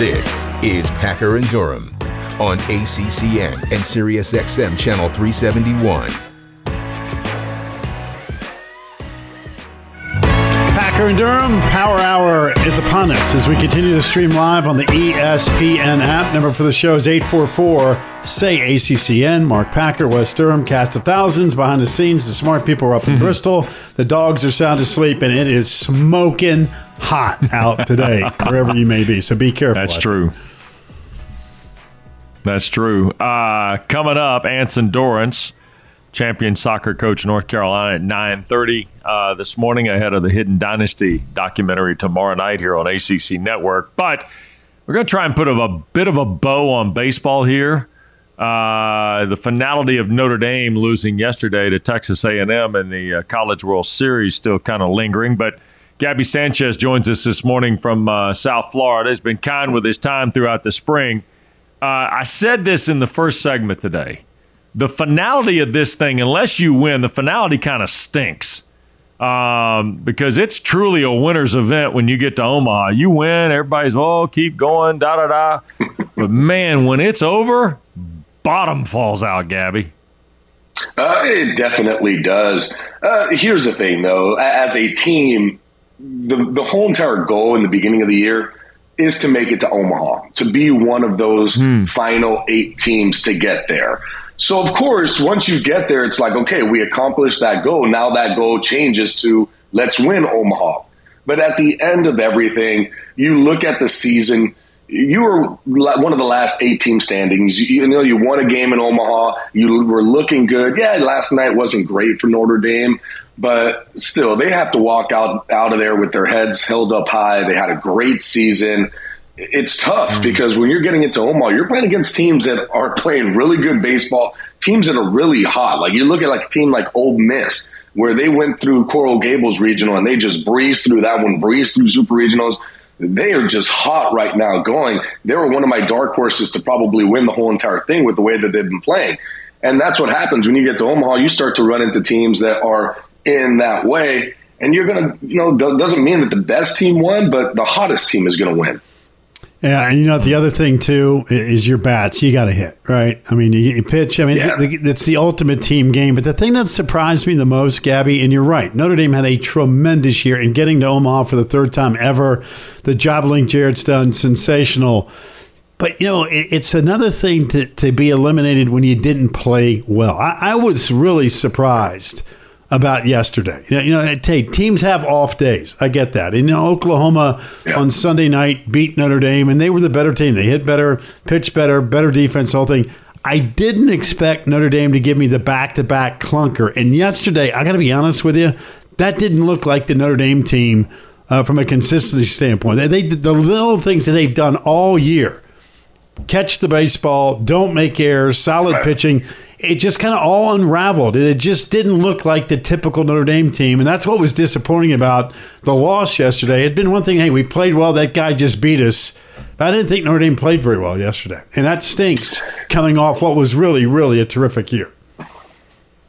This is Packer and Durham on ACCN and SiriusXM Channel 371. And Durham Power Hour is upon us as we continue to stream live on the ESPN app. Number for the show is 844 say ACCN. Mark Packer, Wes Durham, cast of thousands behind the scenes. The smart people are up in Bristol. The dogs are sound asleep, and it is smoking hot out today, wherever you may be. So be careful. That's true. That's true. Uh, coming up, Anson Dorrance, champion soccer coach North Carolina at 9.30 uh, this morning ahead of the Hidden Dynasty documentary tomorrow night here on ACC Network. But we're going to try and put a, bit of a bow on baseball here. Uh, the finality of Notre Dame losing yesterday to Texas A&M in the uh, College World Series still kind of lingering, but Gaby Sanchez joins us this morning from uh, South Florida. Has been kind with his time throughout the spring. Uh, I said this in the first segment today. The finality of this thing, unless you win, the finality kind of stinks um, because it's truly a winner's event when you get to Omaha. You win, everybody's oh keep going, da da da. but man, when it's over, bottom falls out, Gaby. Uh, it definitely does. Uh, here's the thing, though. As a team, the the whole entire goal in the beginning of the year is to make it to Omaha, to be one of those hmm. final eight teams to get there. So, of course, once you get there, it's like, okay, we accomplished that goal. Now that goal changes to let's win Omaha. But at the end of everything, you look at the season. You were one of the last eight team standings. You, know, you won a game in Omaha. You were looking good. Yeah, last night wasn't great for Notre Dame, but still, they have to walk out out of there with their heads held up high. They had a great season. It's tough mm. because when you're getting into Omaha, you're playing against teams that are playing really good baseball, teams that are really hot. Like you look at like a team like Ole Miss, where they went through Coral Gables Regional and they just breezed through that one, breezed through Super Regionals. They are just hot right now going. They were one of my dark horses to probably win the whole entire thing with the way that they've been playing. And that's what happens when you get to Omaha. You start to run into teams that are in that way. And you're going to, you know, doesn't mean that the best team won, but the hottest team is going to win. Yeah, and you know the other thing too is your bats. You got to hit right. I mean, you, you pitch. I mean, yeah. it's the ultimate team game. But the thing that surprised me the most, Gaby, and you're right, Notre Dame had a tremendous year in getting to Omaha for the third time ever. The job Link Jarrett's done sensational. But you know, it, it's another thing to to be eliminated when you didn't play well. I, I was really surprised about yesterday. You know, you know hey, teams have off days. I get that. And, you know, Oklahoma yeah. on Sunday night beat Notre Dame, and they were the better team. They hit better, pitched better, better defense, whole thing. I didn't expect Notre Dame to give me the back to back clunker. And yesterday, I got to be honest with you, that didn't look like the Notre Dame team uh, from a consistency standpoint. They, they the little things that they've done all year catch the baseball, don't make errors, solid right. pitching it just kind of all unraveled. It just didn't look like the typical Notre Dame team. And that's what was disappointing about the loss yesterday. It'd been one thing, hey, we played well, that guy just beat us. But I didn't think Notre Dame played very well yesterday. And that stinks coming off what was really, really a terrific year.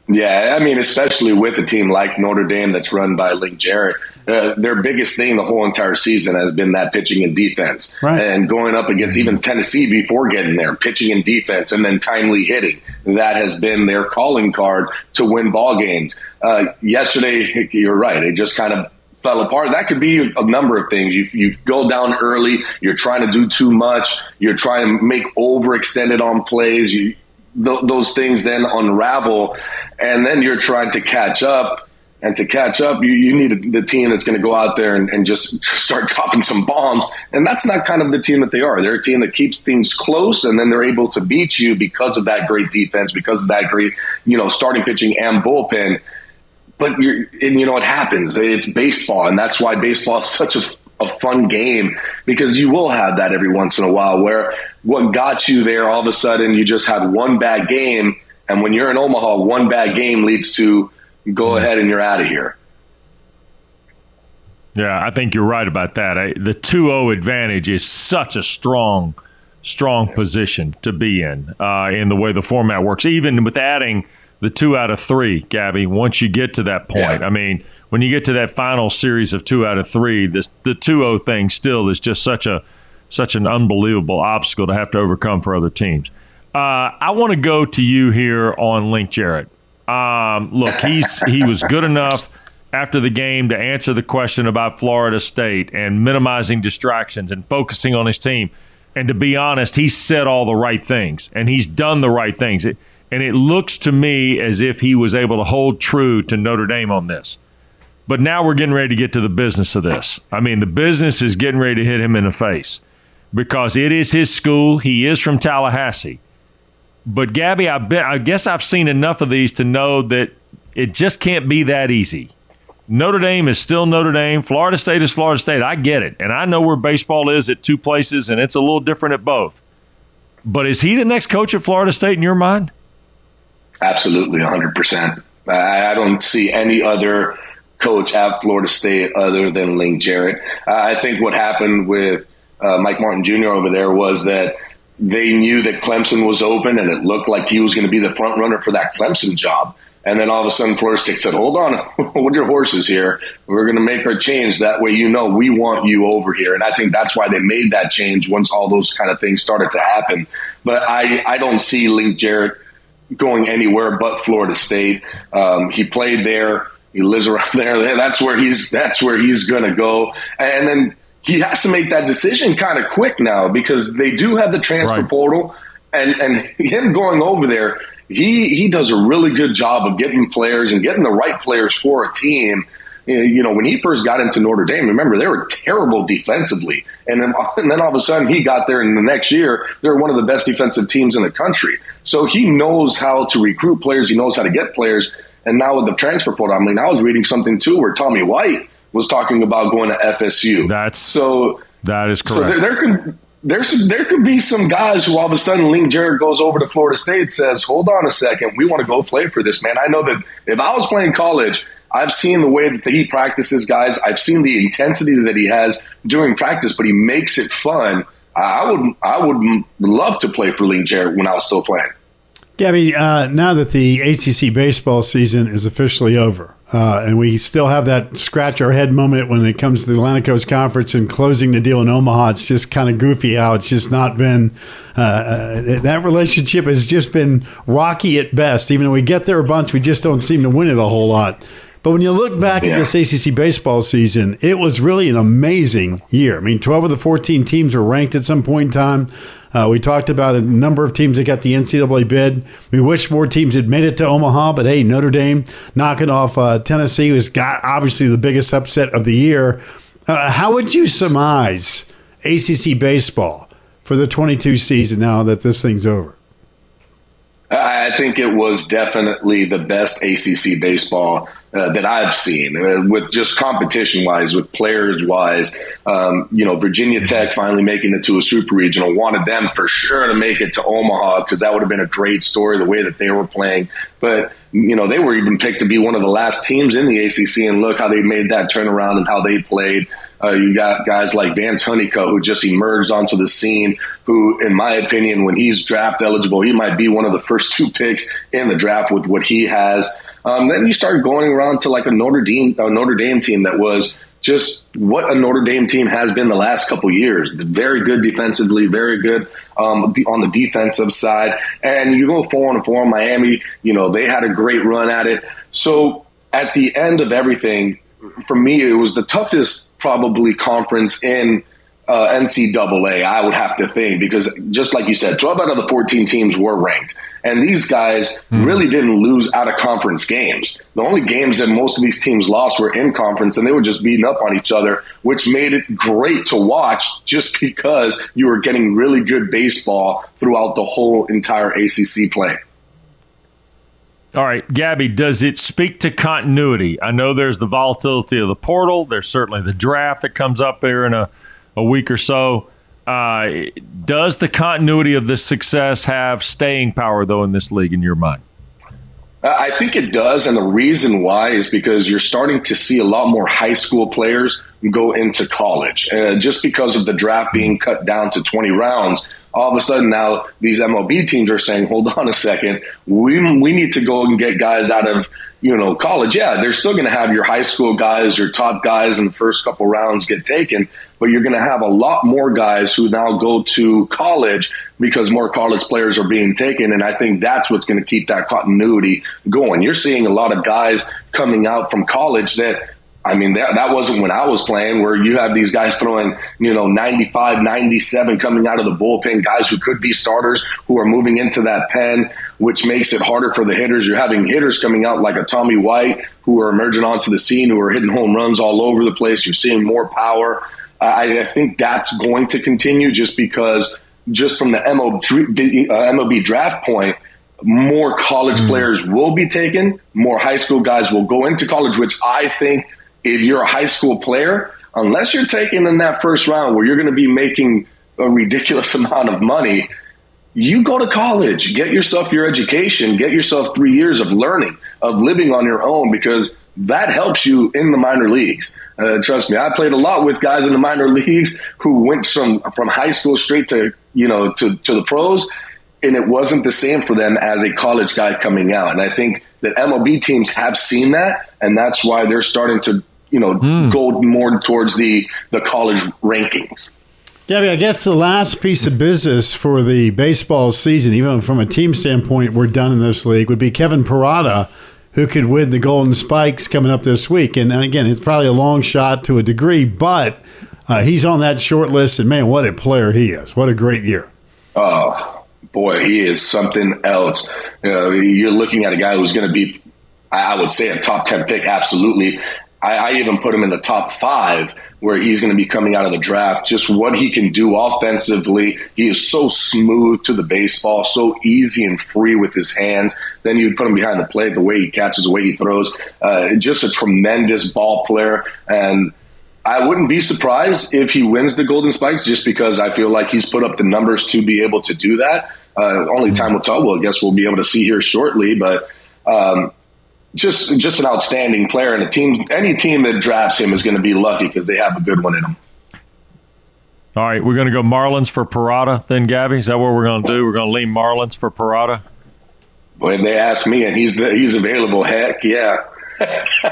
Yeah, I mean, especially with a team like Notre Dame that's run by Link Jarrett. Uh, their biggest thing the whole entire season has been that pitching and defense. Right. And going up against even Tennessee before getting there, pitching and defense, and then timely hitting. That has been their calling card to win ball games. Uh, yesterday, you're right. It just kind of fell apart. That could be a number of things. You, you go down early. You're trying to do too much. You're trying to make overextended on plays. You, th- those things then unravel, and then you're trying to catch up and to catch up, you, you need the team that's going to go out there and, and, just start dropping some bombs. And that's not kind of the team that they are. They're a team that keeps things close, and then they're able to beat you because of that great defense, because of that great, you know, starting pitching and bullpen. But you're, and you know, it happens. It's baseball, and that's why baseball is such a, a fun game because you will have that every once in a while where what got you there, all of a sudden, you just had one bad game. And when you're in Omaha, one bad game leads to go ahead and you're out of here. Yeah, I think you're right about that. I, the 2-0 advantage is such a strong, strong position to be in uh, in the way the format works. Even with adding the two out of three, Gaby, once you get to that point, yeah. I mean, when you get to that final series of two out of three, this the 2-0 thing still is just such a such an unbelievable obstacle to have to overcome for other teams. Uh, I want to go to you here on Link Jarrett. Um, look, he's he was good enough after the game to answer the question about Florida State and minimizing distractions and focusing on his team. And to be honest, he said all the right things and he's done the right things. It, and it looks to me as if he was able to hold true to Notre Dame on this. But now we're getting ready to get to the business of this. I mean, the business is getting ready to hit him in the face because it is his school. He is from Tallahassee. But Gaby, I, bet, I guess I've seen enough of these to know that it just can't be that easy. Notre Dame is still Notre Dame. Florida State is Florida State. I get it. And I know where baseball is at two places, and it's a little different at both. But is he the next coach at Florida State in your mind? Absolutely, 100%. I don't see any other coach at Florida State other than Link Jarrett. I think what happened with uh, Mike Martin Jr. over there was that they knew that Clemson was open and it looked like he was going to be the front runner for that Clemson job. And then all of a sudden, Florida State said, "Hold on, hold your horses here. We're going to make our change. That way, you know, we want you over here." And I think that's why they made that change once all those kind of things started to happen. But I, I don't see Link Jarrett going anywhere but Florida State. Um, he played there. He lives around there. That's where he's. That's where he's going to go. And then he has to make that decision kind of quick now because they do have the transfer right. portal, and and him going over there, he he does a really good job of getting players and getting the right players for a team. You know, when he first got into Notre Dame, remember they were terrible defensively, and then and then all of a sudden he got there, and the next year they're one of the best defensive teams in the country. So he knows how to recruit players. He knows how to get players. And now with the transfer portal, I mean, I was reading something too where Tommy White was talking about going to FSU. That's so that is correct. So there, there could there's there could be some guys who all of a sudden Link Jarrett goes over to Florida State says, "Hold on a second, we want to go play for this man." I know that if I was playing college, I've seen the way that he practices guys. I've seen the intensity that he has during practice, but he makes it fun. I would I would love to play for Link Jarrett when I was still playing. Gaby, uh, now that the ACC baseball season is officially over, uh, and we still have that scratch our head moment when it comes to the Atlantic Coast Conference and closing the deal in Omaha, it's just kind of goofy how it's just not been, uh, uh, that relationship has just been rocky at best. Even though we get there a bunch, we just don't seem to win it a whole lot. But when you look back yeah. at this ACC baseball season, it was really an amazing year. I mean, 12 of the 14 teams were ranked at some point in time. Uh, we talked about a number of teams that got the NCAA bid. We wish more teams had made it to Omaha, but hey, Notre Dame knocking off uh, Tennessee was got obviously the biggest upset of the year. Uh, how would you surmise ACC baseball for the 22 season now that this thing's over? I think it was definitely the best ACC baseball uh, that I've seen, uh, with just competition wise, with players wise. Um, you know, Virginia Tech finally making it to a super regional. Wanted them for sure to make it to Omaha because that would have been a great story the way that they were playing. But you know, they were even picked to be one of the last teams in the ACC, and look how they made that turnaround and how they played. Uh, you got guys like Vance Honeycutt who just emerged onto the scene. Who, in my opinion, when he's draft eligible, he might be one of the first two picks in the draft with what he has. Um, then you start going around to like a Notre Dame, a Notre Dame team that was just what a Notre Dame team has been the last couple years. Very good defensively, very good um, on the defensive side. And you go four and four. on Miami, you know, they had a great run at it. So at the end of everything, for me, it was the toughest probably conference in uh, NCAA, I would have to think, because just like you said, 12 out of the 14 teams were ranked. And these guys mm. really didn't lose out of conference games. The only games that most of these teams lost were in conference, and they were just beating up on each other, which made it great to watch just because you were getting really good baseball throughout the whole entire ACC play. All right, Gaby, does it speak to continuity? I know there's the volatility of the portal. There's certainly the draft that comes up there in a a week or so. Uh, does the continuity of this success have staying power, though, in this league, in your mind? I think it does. And the reason why is because you're starting to see a lot more high school players go into college. Uh, just because of the draft being cut down to 20 rounds, all of a sudden now these MLB teams are saying, hold on a second, we, we need to go and get guys out of you know, college, yeah, they're still going to have your high school guys, your top guys in the first couple rounds get taken, but you're going to have a lot more guys who now go to college because more college players are being taken. And I think that's what's going to keep that continuity going. You're seeing a lot of guys coming out from college that I mean, that, that wasn't when I was playing, where you have these guys throwing, you know, 95, 97 coming out of the bullpen, guys who could be starters who are moving into that pen, which makes it harder for the hitters. You're having hitters coming out like a Tommy White who are emerging onto the scene, who are hitting home runs all over the place. You're seeing more power. I, I think that's going to continue just because, just from the MLB, uh, MLB draft point, more college mm. players will be taken, more high school guys will go into college, which I think – if you're a high school player, unless you're taking in that first round where you're going to be making a ridiculous amount of money, you go to college, get yourself your education, get yourself three years of learning, of living on your own, because that helps you in the minor leagues. Uh, trust me, I played a lot with guys in the minor leagues who went from from high school straight to you know to to the pros, and it wasn't the same for them as a college guy coming out. And I think that MLB teams have seen that, and that's why they're starting to you know mm. go more towards the the college rankings. Gaby, I guess the last piece of business for the baseball season, even from a team standpoint, we're done in this league, would be Kevin Parada, who could win the Golden Spikes coming up this week. And, again, it's probably a long shot to a degree, but uh, he's on that short list. And man, what a player he is! What a great year! Oh boy, he is something else. You know, you're looking at a guy who's going to be I would say a top 10 pick, absolutely. I, I even put him in the top five where he's going to be coming out of the draft. Just what he can do offensively. He is so smooth to the baseball, so easy and free with his hands. Then you put him behind the plate, the way he catches, the way he throws. Uh, just a tremendous ball player. And I wouldn't be surprised if he wins the Golden Spikes just because I feel like he's put up the numbers to be able to do that. Uh, only time will tell. Well, I guess we'll be able to see here shortly. But um, just just an outstanding player, and a team any team that drafts him is going to be lucky because they have a good one in them. All right, we're going to go Marlins for Parada. Then, Gaby, is that what we're going to do? We're going to lean Marlins for Parada. When they ask me, and he's the, he's available, heck yeah.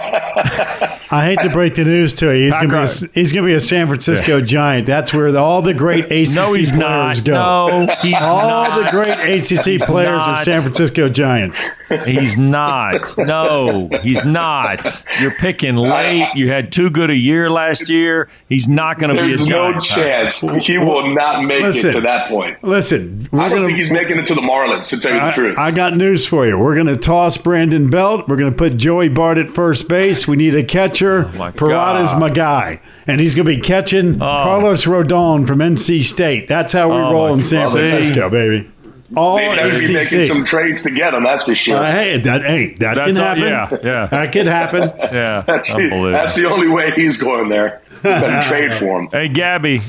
I hate to break the news to you. He's going to be a, he's going to be a San Francisco Giant. That's where the, all the great ACC no, he's players not. go. No, he's all not. the great ACC he's players not. are San Francisco Giants. He's not. No, he's not. You're picking late. You had too good a year last year. He's not going to be a Giant. no chance. He will not make listen, it to that point. Listen, I don't gonna, think he's making it to the Marlins. To tell you I, the truth, I got news for you. We're going to toss Brandon Belt. We're going to put Joey Bart at first base. We need a catcher. Oh Parada's my guy. And he's going to be catching oh. Carlos Rodon from NC State. That's how we oh roll in San Francisco, baby. All they better be making some trades to get him. That's for sure. Uh, hey, that hey, that that's can happen. yeah, yeah, that could happen. yeah, that's the, that's the only way he's going there. better trade for him. Hey, Gaby,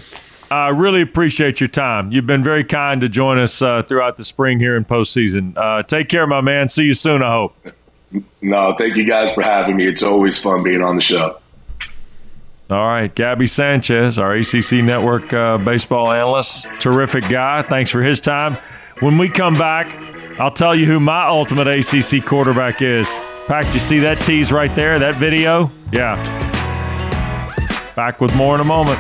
I uh, really appreciate your time. You've been very kind to join us uh, throughout the spring here in postseason. Uh, take care, my man. See you soon. I hope. No, thank you guys for having me. It's always fun being on the show. All right, Gaby Sanchez, our ACC Network uh, baseball analyst, terrific guy. Thanks for his time. When we come back, I'll tell you who my ultimate ACC quarterback is. Pack, you see that tease right there, that video? Yeah. Back with more in a moment.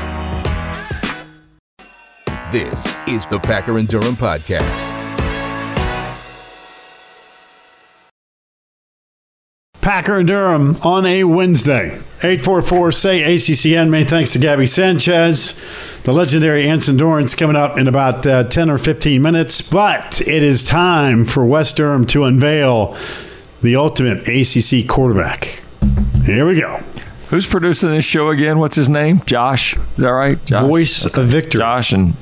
This is the Packer and Durham Podcast. Packer and Durham on a Wednesday. 844 say ACCN. Many thanks to Gaby Sanchez. The legendary Anson Dorrance coming up in about uh, 10 or 15 minutes. But it is time for Wes Durham to unveil the ultimate ACC quarterback. Here we go. Who's producing this show again? What's his name? Josh. Is that right? Josh? Voice okay. of Victory. Josh and,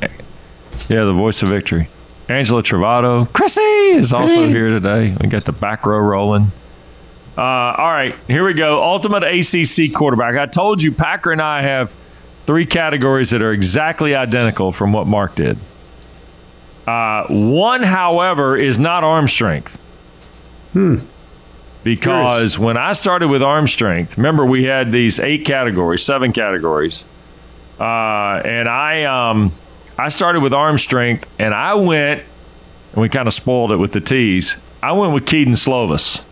yeah, the voice of victory. Angela Travato. Chrissy is also here today. We got the back row rolling. Uh, all right, here we go. Ultimate ACC quarterback. I told you, Packer and I have three categories that are exactly identical from what Mark did. Uh, one, however, is not arm strength. Hmm. Because Curious. when I started with arm strength, remember we had these eight categories, seven categories, uh, and I um, I started with arm strength, and I went, and we kind of spoiled it with the tease. I went with Kedon Slovis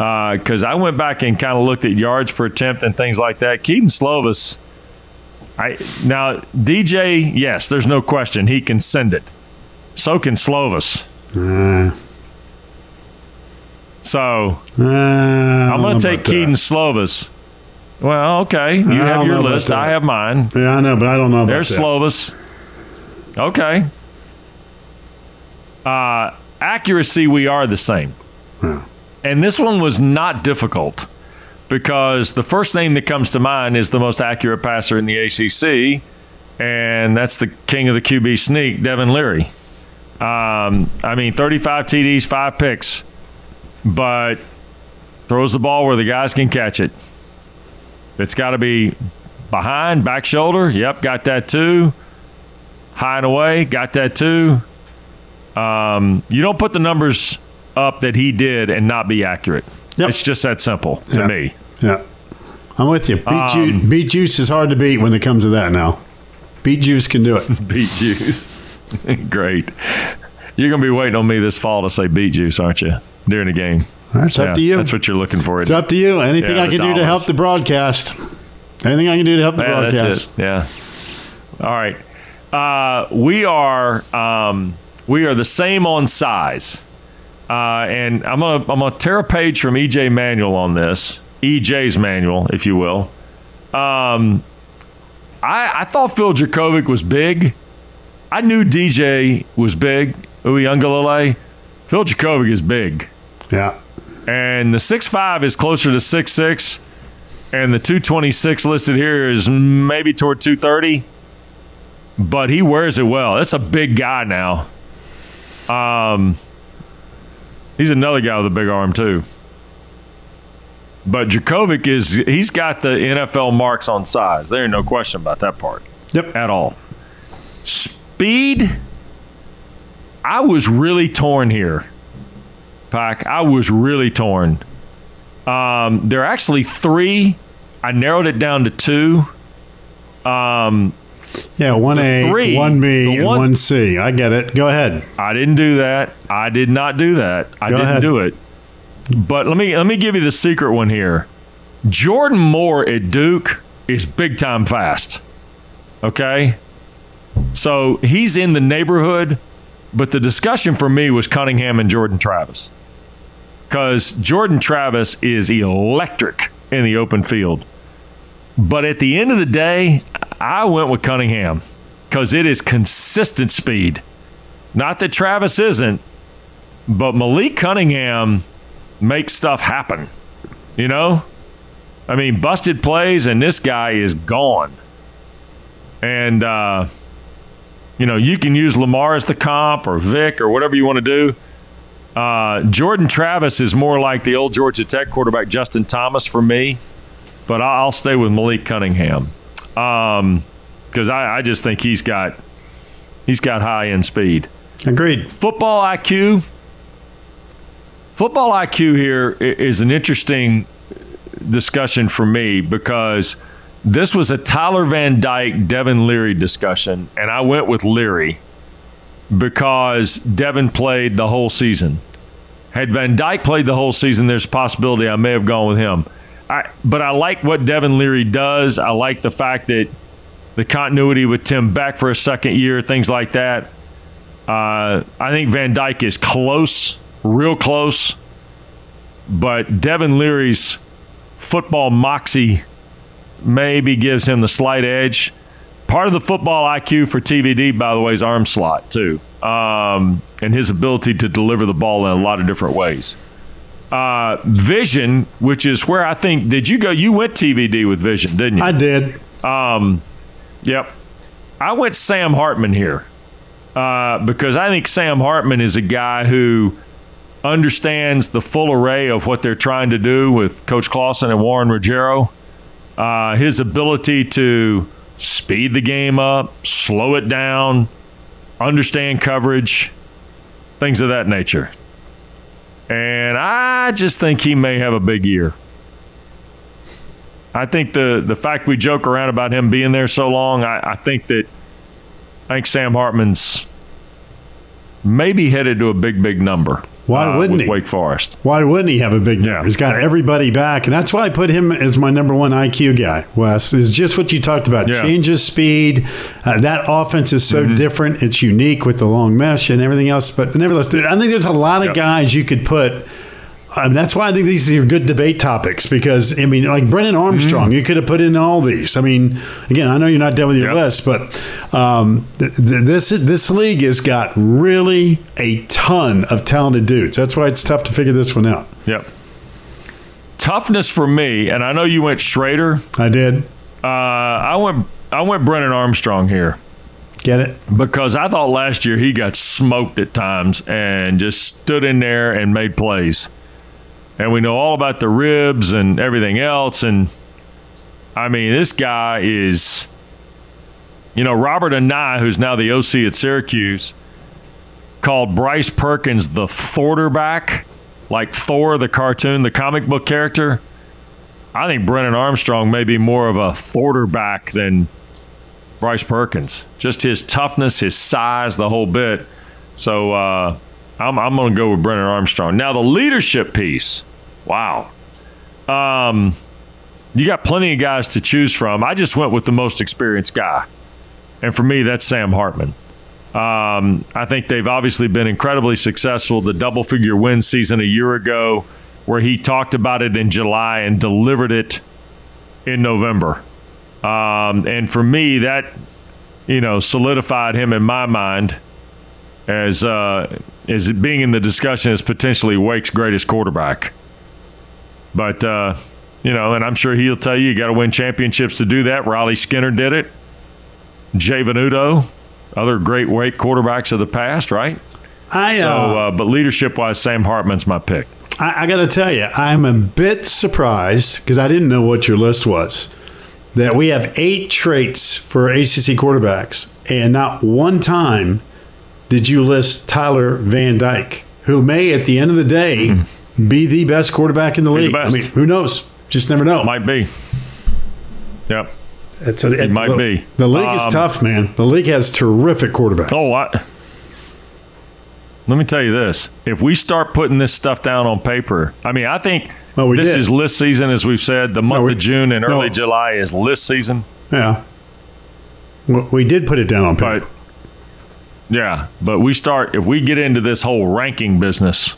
because uh, I went back and kind of looked at yards per attempt and things like that. Kedon Slovis, I now DJ, yes, there's no question he can send it. So can Slovis. Uh, so uh, I'm going to take Kedon Slovis. Well, okay, you have your list. I have mine. Yeah, I know, but I don't know. There's that. Slovis. Okay. Uh, accuracy, we are the same. Yeah. And this one was not difficult because the first name that comes to mind is the most accurate passer in the ACC, and that's the king of the QB sneak, Devin Leary. Um, I mean, 35 TDs, five picks, but throws the ball where the guys can catch it. It's got to be behind, back shoulder. Yep, got that too. High and away, got that too. Um, you don't put the numbers up that he did and not be accurate. Yep. It's just that simple to me. Yeah. I'm with you. Beet, um, beat Juice is hard to beat when it comes to that now. Beet Juice can do it. beet Juice. Great. You're going to be waiting on me this fall to say beet Juice, aren't you? During the game. That's yeah, up to you. That's what you're looking for. It's up to you. Anything yeah, I can dollars. do to help the broadcast. Anything I can do to help the yeah, broadcast. Yeah. All right. Uh, we are um, we are the same on size. Uh, and I'm gonna I'm gonna tear a page from EJ Manuel on this. EJ's manual, if you will. Um, I I thought Phil Jurkovec was big. I knew DJ was big. Uiagalelei. Phil Jurkovec is big. Yeah. And the six five is closer to six six, and the two twenty six listed here is maybe toward two thirty. But he wears it well. That's a big guy now. Um He's another guy with a big arm too. But Jurkovec is he's got the NFL marks on size. There ain't no question about that part. Yep. At all. Speed. I was really torn here. Pack. I was really torn. Um, there are actually three. I narrowed it down to two. Um, yeah, one A, three, one B, and one C. I get it. Go ahead. I didn't do that. I did not do that. I Go didn't ahead. do it. But let me let me give you the secret one here. Jordan Moore at Duke is big time fast. Okay? So he's in the neighborhood, but the discussion for me was Cunningham and Jordan Travis. Because Jordan Travis is electric in the open field. But at the end of the day, I went with Cunningham because it is consistent speed. Not that Travis isn't, but Malik Cunningham makes stuff happen. You know? I mean, busted plays, and this guy is gone. And, uh, you know, you can use Lamar as the comp or Vic or whatever you want to do. Uh, Jordan Travis is more like the old Georgia Tech quarterback Justin Thomas for me, but I'll stay with Malik Cunningham because um, I, I just think he's got he's got high end speed. Agreed. Football IQ. Football IQ here is an interesting discussion for me because this was a Tyler Van Dyke, Devin Leary discussion, and I went with Leary because Devin played the whole season. Had Van Dyke played the whole season, there's a possibility I may have gone with him. I, but I like what Devin Leary does. I like the fact that the continuity with Tim Beck for a second year, things like that. Uh, I think Van Dyke is close, real close, but Devin Leary's football moxie maybe gives him the slight edge. Part of the football IQ for TVD, by the way, is arm slot too, um, and his ability to deliver the ball in a lot of different ways uh, Vision, which is where I think did you go? You went TVD with Vision, didn't you? I did. Um, yep. I went Sam Hartman here uh, because I think Sam Hartman is a guy who understands the full array of what they're trying to do with Coach Clawson and Warren Ruggiero. Uh, his ability to speed the game up, slow it down, understand coverage, things of that nature. And I just think he may have a big year. I think the the fact we joke around about him being there so long, I, I think that I think Sam Hartman's maybe headed to a big, big number. Why uh, wouldn't he? Wake Forest. Why wouldn't he have a big number? Yeah. He's got everybody back, and that's why I put him as my number one IQ guy. Wes is just what you talked about. Yeah. Mm-hmm. Changes speed. Uh, that offense is so different. It's unique with the long mesh and everything else. But nevertheless, I think there's a lot of Yep. guys you could put. Um, that's why I think these are good debate topics because I mean, like Brennan Armstrong, you could have put in all these. I mean, again, I know you're not done with your Yep. list, but um, th- th- this this league has got really a ton of talented dudes. That's why it's tough to figure this one out. Yep. Toughness for me, and I know you went Shrader. I did Uh, I went I went Brennan Armstrong here get it. because I thought last year he got smoked at times and just stood in there and made plays. And we know all about the ribs and everything else. And I mean, this guy is, you know, Robert Anae, who's now the OC at Syracuse, called Bryce Perkins the Thorderback, like Thor, the cartoon, the comic book character. I think Brennan Armstrong may be more of a Thorderback than Bryce Perkins. Just his toughness, his size, the whole bit. So uh, I'm, I'm going to go with Brennan Armstrong. Now, the leadership piece. Wow. Um, you got plenty of guys to choose from. I just went with the most experienced guy. And for me, that's Sam Hartman. Um, I think they've obviously been incredibly successful. The double figure win season a year ago, where he talked about it in July and delivered it in November. Um, and for me, that you know solidified him in my mind as uh, as being in the discussion as potentially Wake's greatest quarterback. But uh, you know, and I'm sure he'll tell you you got to win championships to do that. Riley Skinner did it. Jay Venuto, other great Wake quarterbacks of the past, right? I So, uh, uh, but leadership wise, Sam Hartman's my pick. I, I got to tell you, I'm a bit surprised because I didn't know what your list was. That we have eight traits for ACC quarterbacks, and not one time did you list Tyler Van Dyke, who may, at the end of the day, be the best quarterback in the Be the league. I mean, who knows? Just never know. Might be. Yep. It's a, it might the, be. The league is Um, tough, man. The league has terrific quarterbacks. Oh, I, let me tell you this: if we start putting this stuff down on paper, I mean, I think this did. is list season, as we've said. The month we- of June and early no. July is list season. Yeah. We we did put it down on paper. Yeah, but we start if we get into this whole ranking business,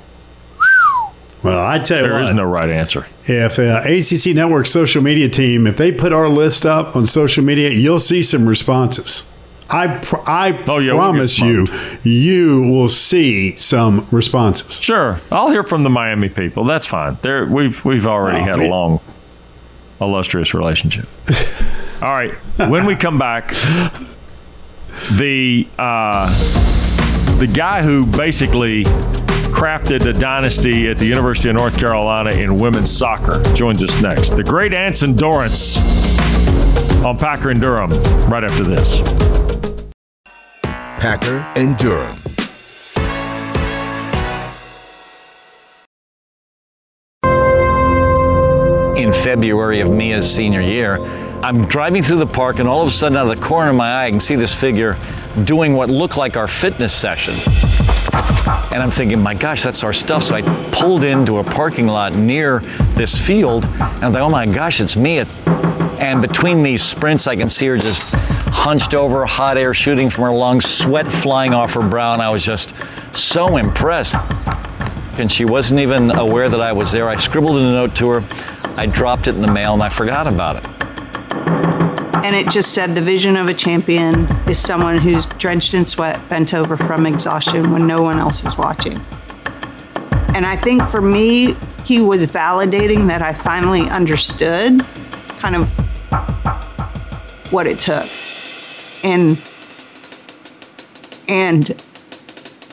well, I tell you there what, is no right answer. if uh, ACC Network social media team, if they put our list up on social media, you'll see some responses. I pr- I Oh, yeah, we'll promise you, you will see some responses. Sure, I'll hear from the Miami people. That's fine. There, we've we've already Oh, had a long, illustrious relationship. All right, when we come back, the uh, the guy who basically crafted a dynasty at the University of North Carolina in women's soccer joins us next. The great Anson Dorrance on Packer and Durham right after this. Packer and Durham. in February of Mia's senior year. I'm driving through the park, and all of a sudden, out of the corner of my eye, I can see this figure doing what looked like our fitness session. And I'm thinking, my gosh, that's our stuff. So I pulled into a parking lot near this field, and I'm like, oh my gosh, it's me. And between these sprints, I can see her just hunched over, hot air shooting from her lungs, sweat flying off her brow, and I was just so impressed and she wasn't even aware that I was there. I scribbled a note to her, I dropped it in the mail, and I forgot about it. And it just said the vision of a champion is someone who's drenched in sweat, bent over from exhaustion when no one else is watching. And I think for me, he was validating that I finally understood kind of what it took. And and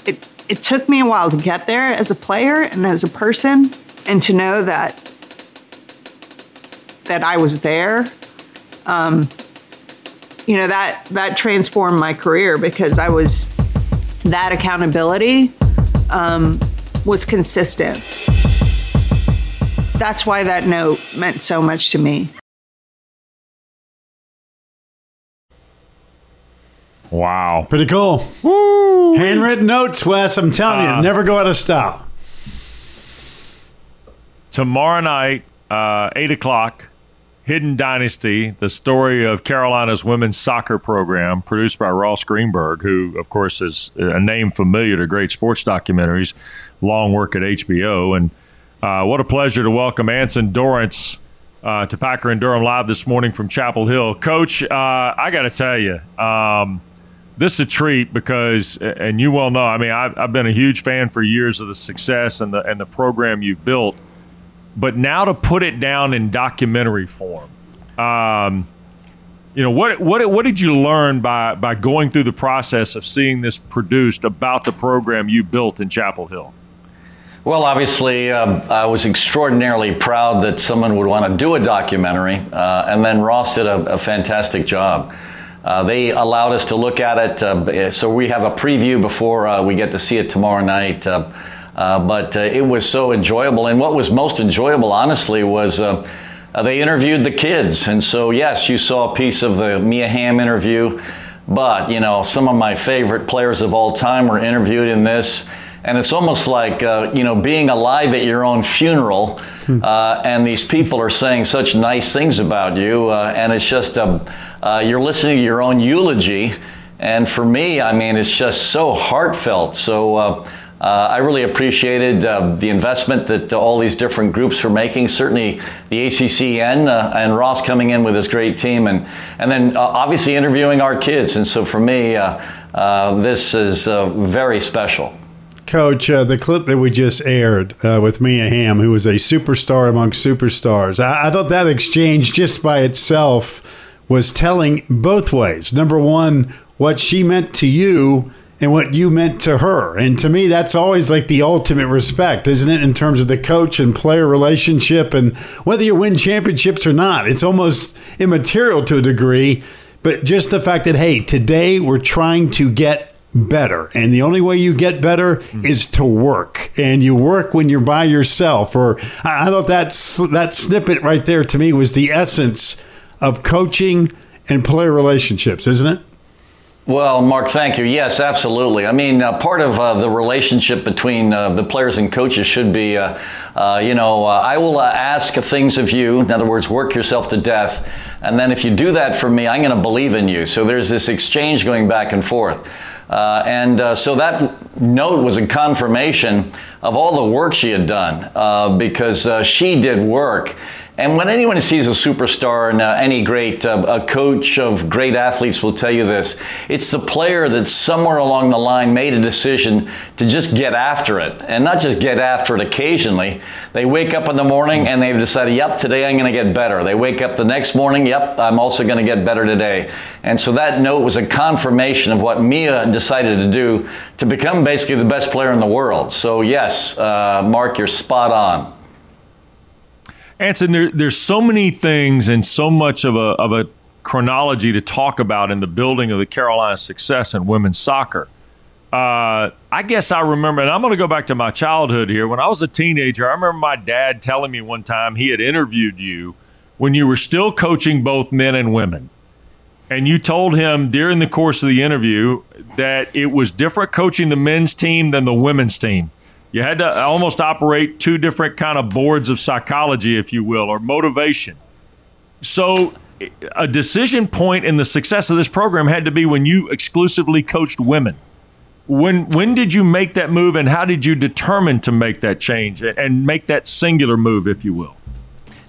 it it took me a while to get there as a player and as a person and to know that that I was there you know that that transformed my career because I was that accountability um, was consistent. That's why that note meant so much to me. Wow. Pretty cool. Woo. Handwritten notes, Wes. I'm telling uh, you, never go out of style. Tomorrow night, uh, 8 o'clock, Hidden Dynasty, the story of Carolina's women's soccer program, produced by Ross Greenberg, who, of course, is a name familiar to great sports documentaries, long work at HBO. And uh, what a pleasure to welcome Anson Dorrance uh, to Packer and Durham Live this morning from Chapel Hill. Coach, uh, I got to tell you, um, this is a treat because, and you well know, I mean, I've, I've been a huge fan for years of the success and the and the program you've built but now to put it down in documentary form. Um, you know what what what did you learn by by going through the process of seeing this produced about the program you built in Chapel Hill? Well, obviously, uh, I was extraordinarily proud that someone would want to do a documentary, uh, and then Ross did a, a fantastic job. Uh, they allowed us to look at it, uh, so we have a preview before uh, we get to see it tomorrow night. Uh, but uh, it was so enjoyable. And what was most enjoyable, honestly, was uh, uh, they interviewed the kids. And so, yes, you saw a piece of the Mia Hamm interview, but, you know, some of my favorite players of all time were interviewed in this. And it's almost like, uh, you know, being alive at your own funeral, hmm. and these people are saying such nice things about you. and it's just, um, you're listening to your own eulogy. And for me, I mean, it's just so heartfelt. So, uh, I really appreciated uh, the investment that uh, all these different groups were making. Certainly, the ACCN uh, and Ross coming in with his great team, and and then uh, obviously interviewing our kids. And so for me, uh, this is very special. Coach, the clip that we just aired with Mia Hamm, who was a superstar among superstars, I-, I thought that exchange just by itself was telling both ways. Number one, what she meant to you and what you meant to her. And to me, that's always like the ultimate respect, isn't it, in terms of the coach and player relationship and whether you win championships or not. It's almost immaterial to a degree, but just the fact that, hey, today we're trying to get better. And the only way you get better mm-hmm. is to work. And you work when you're by yourself. Or I thought that's, that snippet right there to me was the essence of coaching and player relationships, isn't it? Well, Mark, thank you. Yes, absolutely. I mean, uh, part of uh, the relationship between uh, the players and coaches should be, uh, uh, you know, uh, I will ask things of you. In other words, work yourself to death. And then if you do that for me, I'm going to believe in you. So there's this exchange going back and forth. and so that note was a confirmation of all the work she had done because she did work and when anyone sees a superstar and uh, any great uh, a coach of great athletes will tell you this, it's the player that somewhere along the line made a decision to just get after it, and not just get after it occasionally. They wake up in the morning and they've decided, "Yep, today I'm going to get better." They wake up the next morning, "Yep, I'm also going to get better today." And so that note was a confirmation of what Mia decided to do to become basically the best player in the world. So yes, uh, Mark, you're spot on. Anson, there, there's so many things and so much of a, of a chronology to talk about in the building of the Carolina success in women's soccer. Uh, I guess I remember, and I'm going to go back to my childhood here. When I was a teenager, I remember my dad telling me one time he had interviewed you when you were still coaching both men and women. And you told him during the course of the interview that it was different coaching the men's team than the women's team. You had to almost operate two different kind of boards of psychology, if you will, or motivation. So, a decision point in the success of this program had to be when you exclusively coached women. When when did you make that move, and how did you determine to make that change and make that singular move, if you will?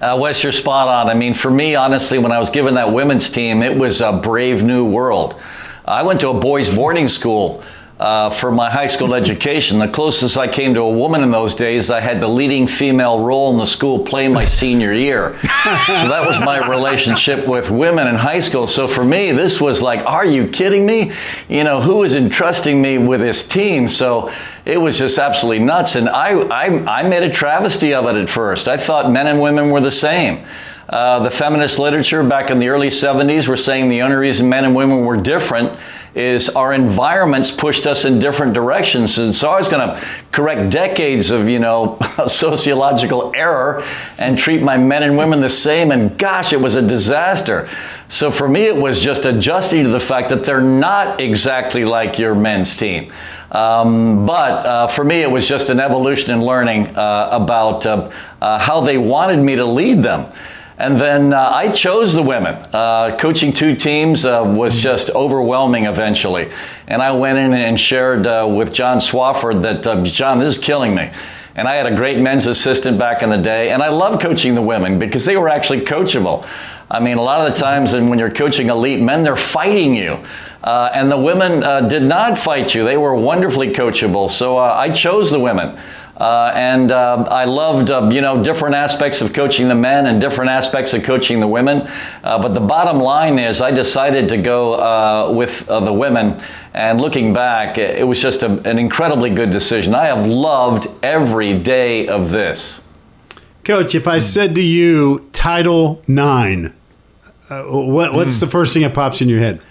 Uh, Wes, you're spot on. I mean, for me, honestly, when I was given that women's team, it was a brave new world. I went to a boys' boarding school uh, for my high school education. The closest I came to a woman in those days, I had the leading female role in the school play my senior year. so that was my relationship with women in high school. So for me, this was like, are you kidding me? You know, who is entrusting me with this team? So it was just absolutely nuts. And I, I, I made a travesty of it at first. I thought men and women were the same. Uh, the feminist literature back in the early 70s were saying the only reason men and women were different is our environments pushed us in different directions. And so I was going to correct decades of, you know, sociological error and treat my men and women the same. And gosh, it was a disaster. So for me, it was just adjusting to the fact that they're not exactly like your men's team. Um, but uh, for me, it was just an evolution in learning uh, about uh, uh how they wanted me to lead them. And then uh, I chose the women. Uh, coaching two teams uh, was just overwhelming eventually. And I went in and shared uh, with John Swofford that, uh, John, this is killing me. And I had a great men's assistant back in the day. And I love coaching the women because they were actually coachable. I mean, a lot of the times and when you're coaching elite men, they're fighting you. Uh, and the women did not fight you. They were wonderfully coachable. So I chose the women. Uh, and uh, I loved, uh, you know, different aspects of coaching the men and different aspects of coaching the women. Uh, but the bottom line is, I decided to go uh, with uh, the women. And looking back, it was just a, an incredibly good decision. I have loved every day of this. Coach, if I said to you, Title Nine, what, what's mm. the first thing that pops in your head?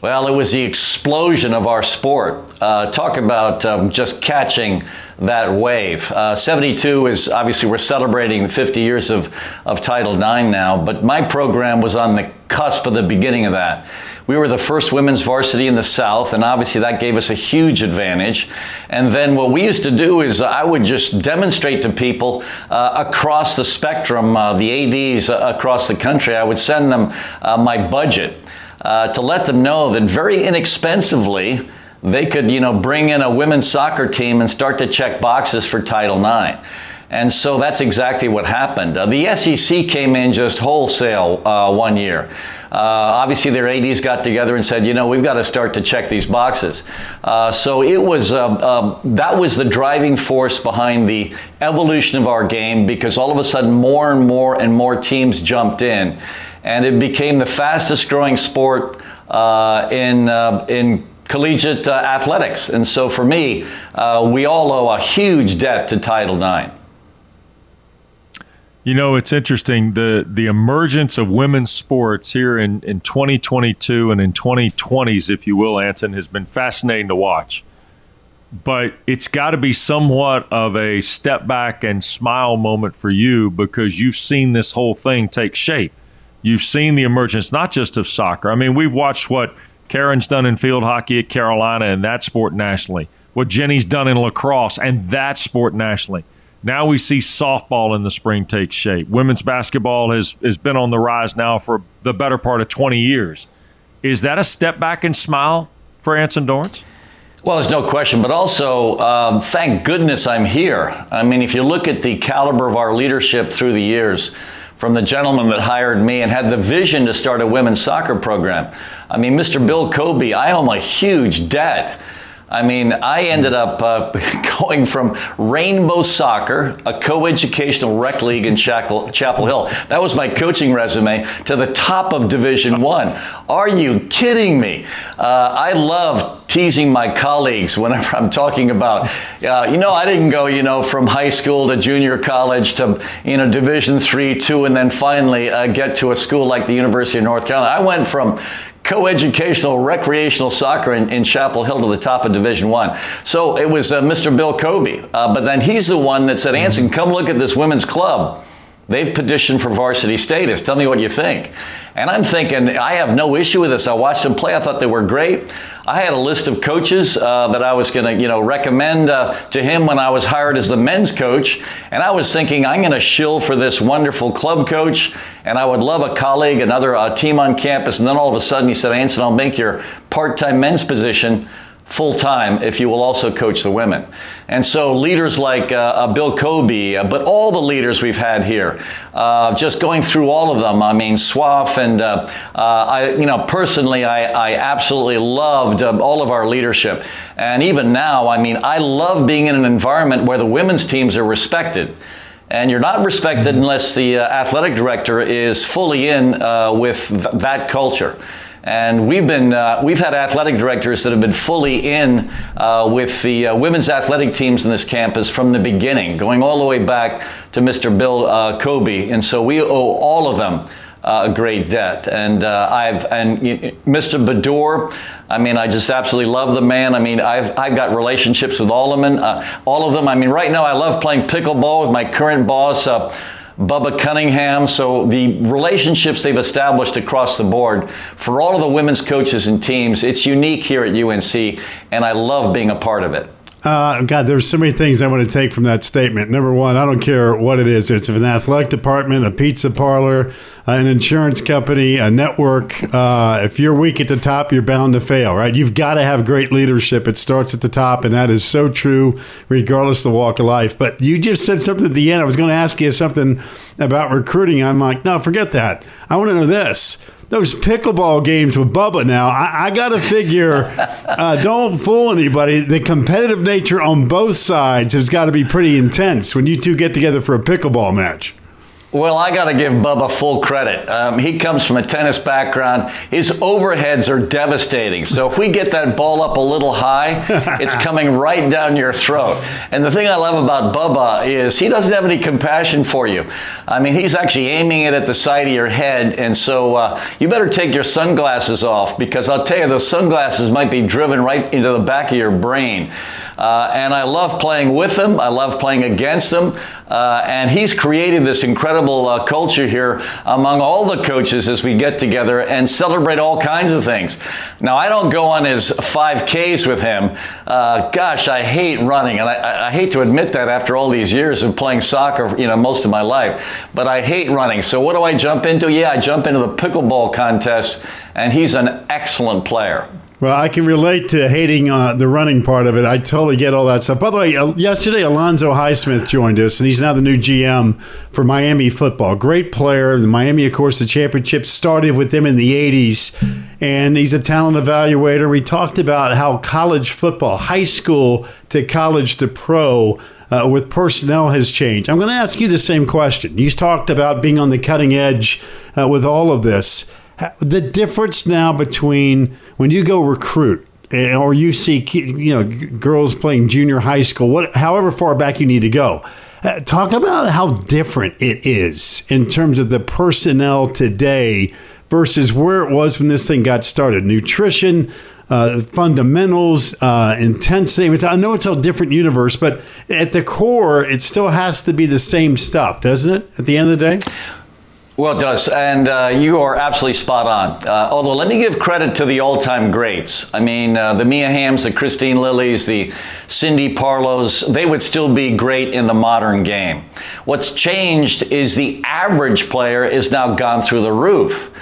Well, it was the explosion of our sport. Uh, talk about um, just catching that wave. Uh, 72 is obviously we're celebrating 50 years of, of Title IX now, but my program was on the cusp of the beginning of that. We were the first women's varsity in the South, and obviously that gave us a huge advantage. And then what we used to do is I would just demonstrate to people uh, across the spectrum, uh, the ADs across the country, I would send them uh, my budget uh, to let them know that very inexpensively they could, you know, bring in a women's soccer team and start to check boxes for Title IX. And so that's exactly what happened. Uh, the SEC came in just wholesale uh, one year. Uh, obviously, their ADs got together and said, you know, we've got to start to check these boxes. Uh, so it was uh, uh, that was the driving force behind the evolution of our game because all of a sudden more and more and more teams jumped in and it became the fastest growing sport uh, in, uh, in collegiate uh, athletics. And so for me, uh, we all owe a huge debt to Title IX. You know, it's interesting the the emergence of women's sports here in, in 2022 and in 2020s, if you will, Anson, has been fascinating to watch. But it's got to be somewhat of a step back and smile moment for you because you've seen this whole thing take shape. You've seen the emergence not just of soccer. I mean, we've watched what Karen's done in field hockey at Carolina and that sport nationally, what Jenny's done in lacrosse and that sport nationally. Now we see softball in the spring take shape. Women's basketball has, has been on the rise now for the better part of 20 years. Is that a step back and smile for Anson Dorrance? Well, there's no question, but also, um, thank goodness I'm here. I mean, if you look at the caliber of our leadership through the years, from the gentleman that hired me and had the vision to start a women's soccer program. I mean, Mr. Bill Cobey, I owe him a huge debt. I mean, I ended up uh, going from Rainbow Soccer, a co-educational rec league in Chapel, Chapel Hill. That was my coaching resume to the top of Division One. Are you kidding me? Uh, I love teasing my colleagues whenever I'm talking about, uh, you know, I didn't go, you know, from high school to junior college to, you know, Division Three, two, and then finally uh, get to a school like the University of North Carolina. I went from co-educational recreational soccer in, in, Chapel Hill to the top of Division One. So it was uh, Mr. Bill Cobey, uh, but then he's the one that said, "Anson, come look at this women's club." They've petitioned for varsity status. Tell me what you think. And I'm thinking, I have no issue with this. I watched them play. I thought they were great. I had a list of coaches uh, that I was going to, you know, recommend uh, to him when I was hired as the men's coach. And I was thinking, I'm going to shill for this wonderful club coach. And I would love a colleague, another uh, team on campus. And then all of a sudden he said, Anson, I'll make your part-time men's position full time if you will also coach the women. And so leaders like uh, uh, Bill Cobey, uh, but all the leaders we've had here, uh, just going through all of them. I mean, Swaff and uh, uh, I, you know, personally, I, I absolutely loved all of our leadership. And even now, I mean, I love being in an environment where the women's teams are respected. And you're not respected unless the athletic director is fully in with th- that culture. And we've been uh, we've had athletic directors that have been fully in uh, with the uh, women's athletic teams in this campus from the beginning, going all the way back to Mr. Bill uh, Cobey. And so we owe all of them uh, a great debt. And uh, I've and Mr. Baddour, I mean, I just absolutely love the man. I mean, I've I've got relationships with all of them. All of them. I mean, right now I love playing pickleball with my current boss. Bubba Cunningham. So the relationships they've established across the board for all of the women's coaches and teams, it's unique here at UNC, and I love being a part of it. Uh, God, there's so many things I want to take from that statement. Number one, I don't care what it is. It's an athletic department, a pizza parlor, an insurance company, a network. Uh, if you're weak at the top, you're bound to fail, right? You've got to have great leadership. It starts at the top, and that is so true, regardless of the walk of life. But you just said something at the end. I was going to ask you something about recruiting. I'm like, no, forget that. I want to know this those pickleball games with Bubba now, I, I got to figure, uh, don't fool anybody. The competitive nature on both sides has got to be pretty intense when you two get together for a pickleball match. Well, I got to give Bubba full credit. Um, he comes from a tennis background. His overheads are devastating. So if we get that ball up a little high, it's coming right down your throat. And the thing I love about Bubba is he doesn't have any compassion for you. I mean, he's actually aiming it at the side of your head. And so uh, you better take your sunglasses off because I'll tell you, those sunglasses might be driven right into the back of your brain. Uh, and I love playing with him. I love playing against him. Uh, and he's created this incredible uh, culture here among all the coaches as we get together and celebrate all kinds of things. Now, I don't go on his 5Ks with him. Uh, gosh, I hate running, and I, I, hate to admit that after all these years of playing soccer, you know, most of my life. But I hate running. So what do I jump into? Yeah, I jump into the pickleball contest, and he's an excellent player. Well, I can relate to hating uh, the running part of it. I totally get all that stuff. By the way, uh, yesterday Alonzo Highsmith joined us, and he's now the new GM for Miami football. Great player. The Miami, of course, the championship started with them in the 80s, and he's a talent evaluator. We talked about how college football, high school to college to pro, uh, with personnel has changed. I'm going to ask you the same question. You talked about being on the cutting edge uh, with all of this the difference now between when you go recruit eh, or you see you know girls playing junior high school what however far back you need to go uh, talk about how different it is in terms of the personnel today versus where it was when this thing got started nutrition uh, fundamentals, uh, intensity. I know it's a different universe, but at the core, it still has to be the same stuff, doesn't it? At the end of the day. Well, it does. And uh, you are absolutely spot on. Uh, although, let me give credit to the all time greats. I mean, uh, the Mia Hamms, the Kristine Lillys, the Cindy Parlows, they would still be great in the modern game. What's changed is the average player is now gone through the roof.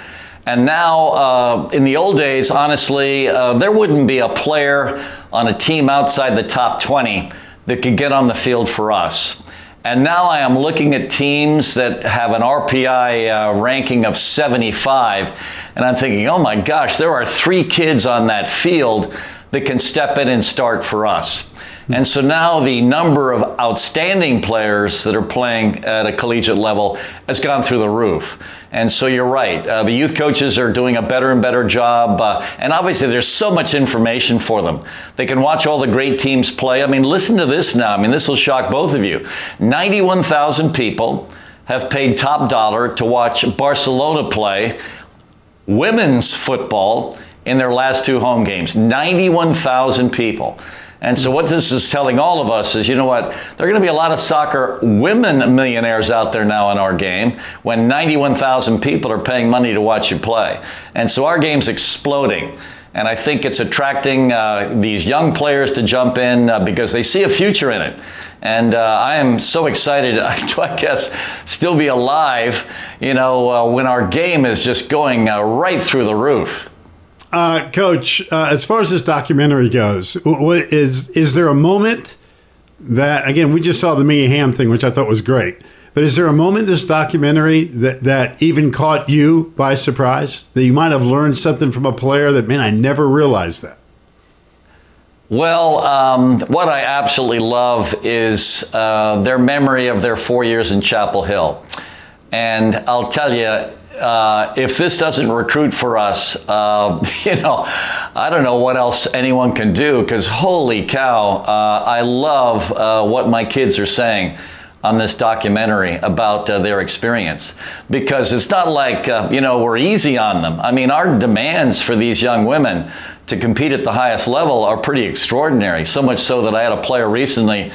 And now, uh, in the old days, honestly, uh, there wouldn't be a player on a team outside the top 20 that could get on the field for us. And now I am looking at teams that have an RPI uh, ranking of 75, and I'm thinking, oh my gosh, there are three kids on that field that can step in and start for us. And so now the number of outstanding players that are playing at a collegiate level has gone through the roof. And so you're right. Uh, the youth coaches are doing a better and better job. Uh, and obviously, there's so much information for them. They can watch all the great teams play. I mean, listen to this now. I mean, this will shock both of you. 91,000 people have paid top dollar to watch Barcelona play women's football in their last two home games. 91,000 people. And so, what this is telling all of us is you know what? There are going to be a lot of soccer women millionaires out there now in our game when 91,000 people are paying money to watch you play. And so, our game's exploding. And I think it's attracting uh, these young players to jump in uh, because they see a future in it. And uh, I am so excited to, I guess, still be alive, you know, uh, when our game is just going uh, right through the roof. Uh, Coach, uh, as far as this documentary goes, what is is there a moment that again we just saw the Mia Hamm thing, which I thought was great. But is there a moment in this documentary that, that even caught you by surprise? That you might have learned something from a player that, man, I never realized that? Well, um, what I absolutely love is uh, their memory of their four years in Chapel Hill. And I'll tell you, uh, if this doesn't recruit for us, uh, you know, I don't know what else anyone can do because holy cow, uh, I love uh, what my kids are saying. on this documentary about uh, their experience because it's not like, uh, you know, we're easy on them. I mean, our demands for these young women to compete at the highest level are pretty extraordinary. So much so that I had a player recently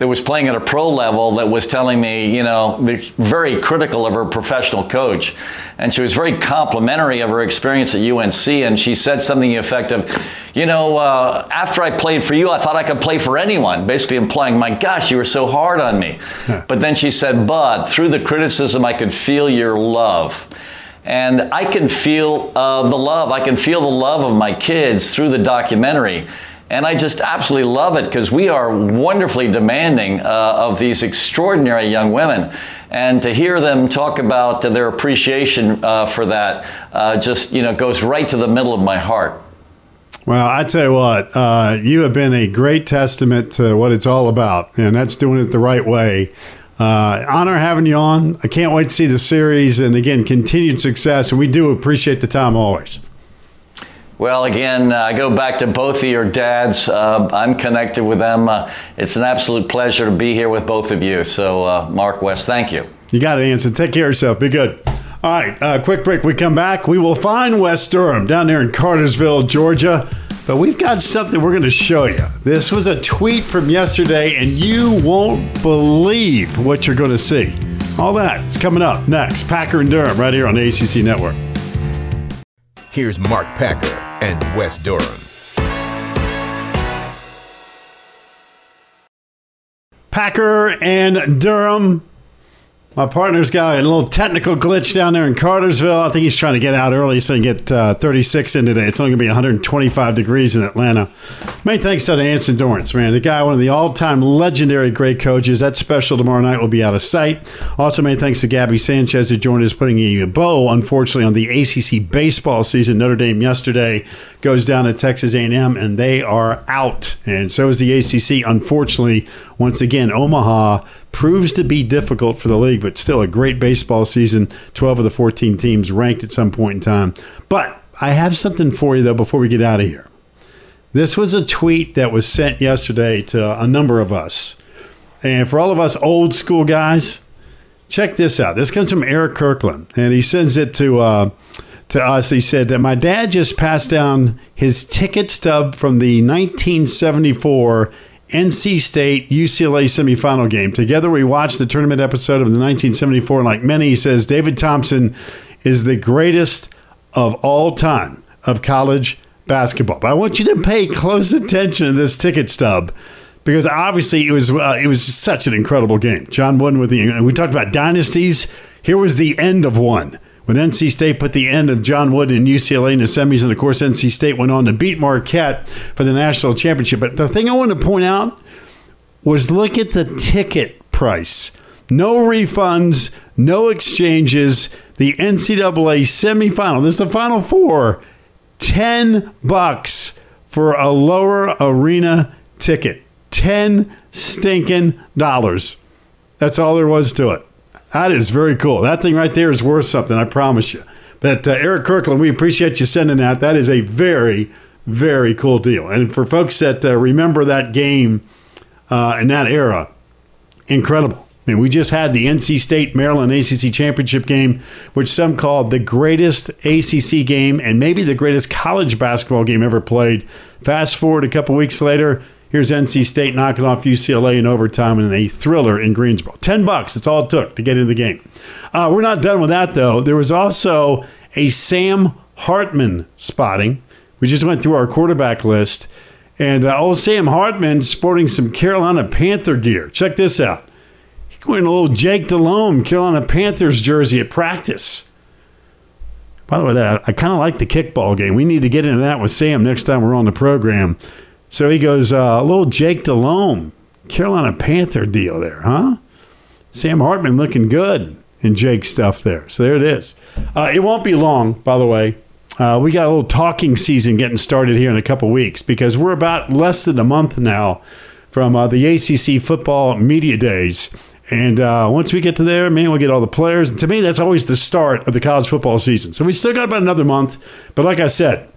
that was playing at a pro level that was telling me, you know, very critical of her professional coach. And she was very complimentary of her experience at UNC. And she said something effective, you know, uh, after I played for you, I thought I could play for anyone, basically implying, my gosh, you were so hard on me. but then she said, but through the criticism, I could feel your love. And I can feel uh, the love. I can feel the love of my kids through the documentary. And I just absolutely love it because we are wonderfully demanding uh, of these extraordinary young women. And to hear them talk about their appreciation uh, for that uh, just, you know, goes right to the middle of my heart. Well, I tell you what, uh, you have been a great testament to what it's all about, and that's doing it the right way. Uh, honor having you on. I can't wait to see the series, and again, continued success. And we do appreciate the time always. Well, again, uh, I go back to both of your dads. Uh, I'm connected with them. Uh, it's an absolute pleasure to be here with both of you. So, uh, Mark Wes, thank you. You got it, Anson. Take care of yourself. Be good. All right, uh, quick break. We come back. We will find Wes Durham down there in Cartersville, Georgia. But we've got something we're going to show you. This was a tweet from yesterday, and you won't believe what you're going to see. All that is coming up next. Packer and Durham right here on the ACC Network. Here's Mark Packer and Wes Durham. Packer and Durham. My partner's got a little technical glitch down there in Cartersville. I think he's trying to get out early so he can get uh, 36 in today. It's only going to be 125 degrees in Atlanta. Many thanks to Anson Dorrance, man. The guy, one of the all time legendary great coaches. That special tomorrow night will be out of sight. Also, many thanks to Gaby Sanchez who joined us, putting a bow, unfortunately, on the ACC baseball season. Notre Dame yesterday goes down to Texas A&M, and they are out. And so is the ACC, unfortunately, once again, Omaha proves to be difficult for the league, but still a great baseball season. 12 of the 14 teams ranked at some point in time. But I have something for you, though, before we get out of here. This was a tweet that was sent yesterday to a number of us. And for all of us old school guys, check this out. This comes from Eric Kirkland, and he sends it to. Uh, to us, he said that my dad just passed down his ticket stub from the 1974 NC State UCLA semifinal game. Together, we watched the tournament episode of the 1974. And like many, he says David Thompson is the greatest of all time of college basketball. But I want you to pay close attention to this ticket stub because obviously it was uh, it was such an incredible game. John Wooden with the we talked about dynasties. Here was the end of one when NC State put the end of John Wooden UCLA in the semis, and of course NC State went on to beat Marquette for the national championship. But the thing I want to point out was look at the ticket price. No refunds, no exchanges. The NCAA semifinal. This is the Final Four. Ten bucks for a lower arena ticket. Ten stinking dollars. That's all there was to it. That is very cool. That thing right there is worth something, I promise you. But uh, Eric Kirkland, we appreciate you sending that. That is a very, very cool deal. And for folks that uh, remember that game uh, in that era, incredible. I mean, we just had the NC State Maryland ACC championship game, which some called the greatest ACC game and maybe the greatest college basketball game ever played. Fast forward a couple weeks later, Here's NC State knocking off UCLA in overtime in a thriller in Greensboro. Ten bucks. That's all it took to get in the game. Uh, we're not done with that though. There was also a Sam Hartman spotting. We just went through our quarterback list, and uh, old Sam Hartman sporting some Carolina Panther gear. Check this out. He's wearing a little Jake Delhomme Carolina Panthers jersey at practice. By the way, that I kind of like the kickball game. We need to get into that with Sam next time we're on the program. So he goes, uh, a little Jake Delhomme, Carolina Panther deal there, huh? Sam Hartman looking good in Jake's stuff there. So there it is. Uh, it won't be long, by the way. Uh, we got a little talking season getting started here in a couple weeks because we're about less than a month now from uh, the ACC football media days. And uh, once we get to there, man, we'll get all the players. And to me, that's always the start of the college football season. So we still got about another month. But like I said,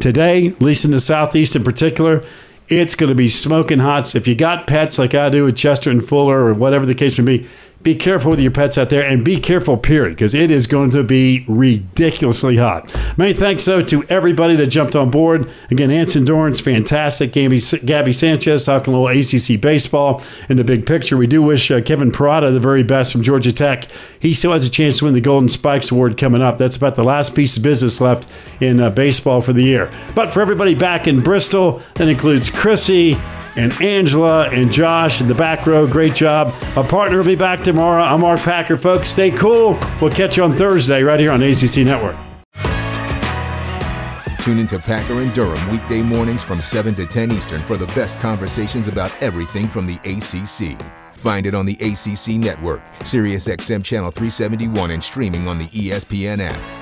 today, at least in the Southeast in particular, It's going to be smoking hot. So if you got pets like I do with Chester and Fuller or whatever the case may be, be careful with your pets out there and be careful, period, because it is going to be ridiculously hot. Many thanks, though, to everybody that jumped on board. Again, Anson Dorrance, fantastic. Gaby, Gaby Sanchez talking a little ACC baseball in the big picture. We do wish uh, Kevin Parada the very best from Georgia Tech. He still has a chance to win the Golden Spikes Award coming up. That's about the last piece of business left in uh, baseball for the year. But for everybody back in Bristol, that includes Chrissy, and Angela and Josh in the back row. Great job. Our partner will be back tomorrow. I'm Mark Packer, folks. Stay cool. We'll catch you on Thursday right here on ACC Network. Tune into Packer and Durham weekday mornings from 7 to 10 Eastern for the best conversations about everything from the ACC. Find it on the ACC Network, SiriusXM Channel 371, and streaming on the ESPN app.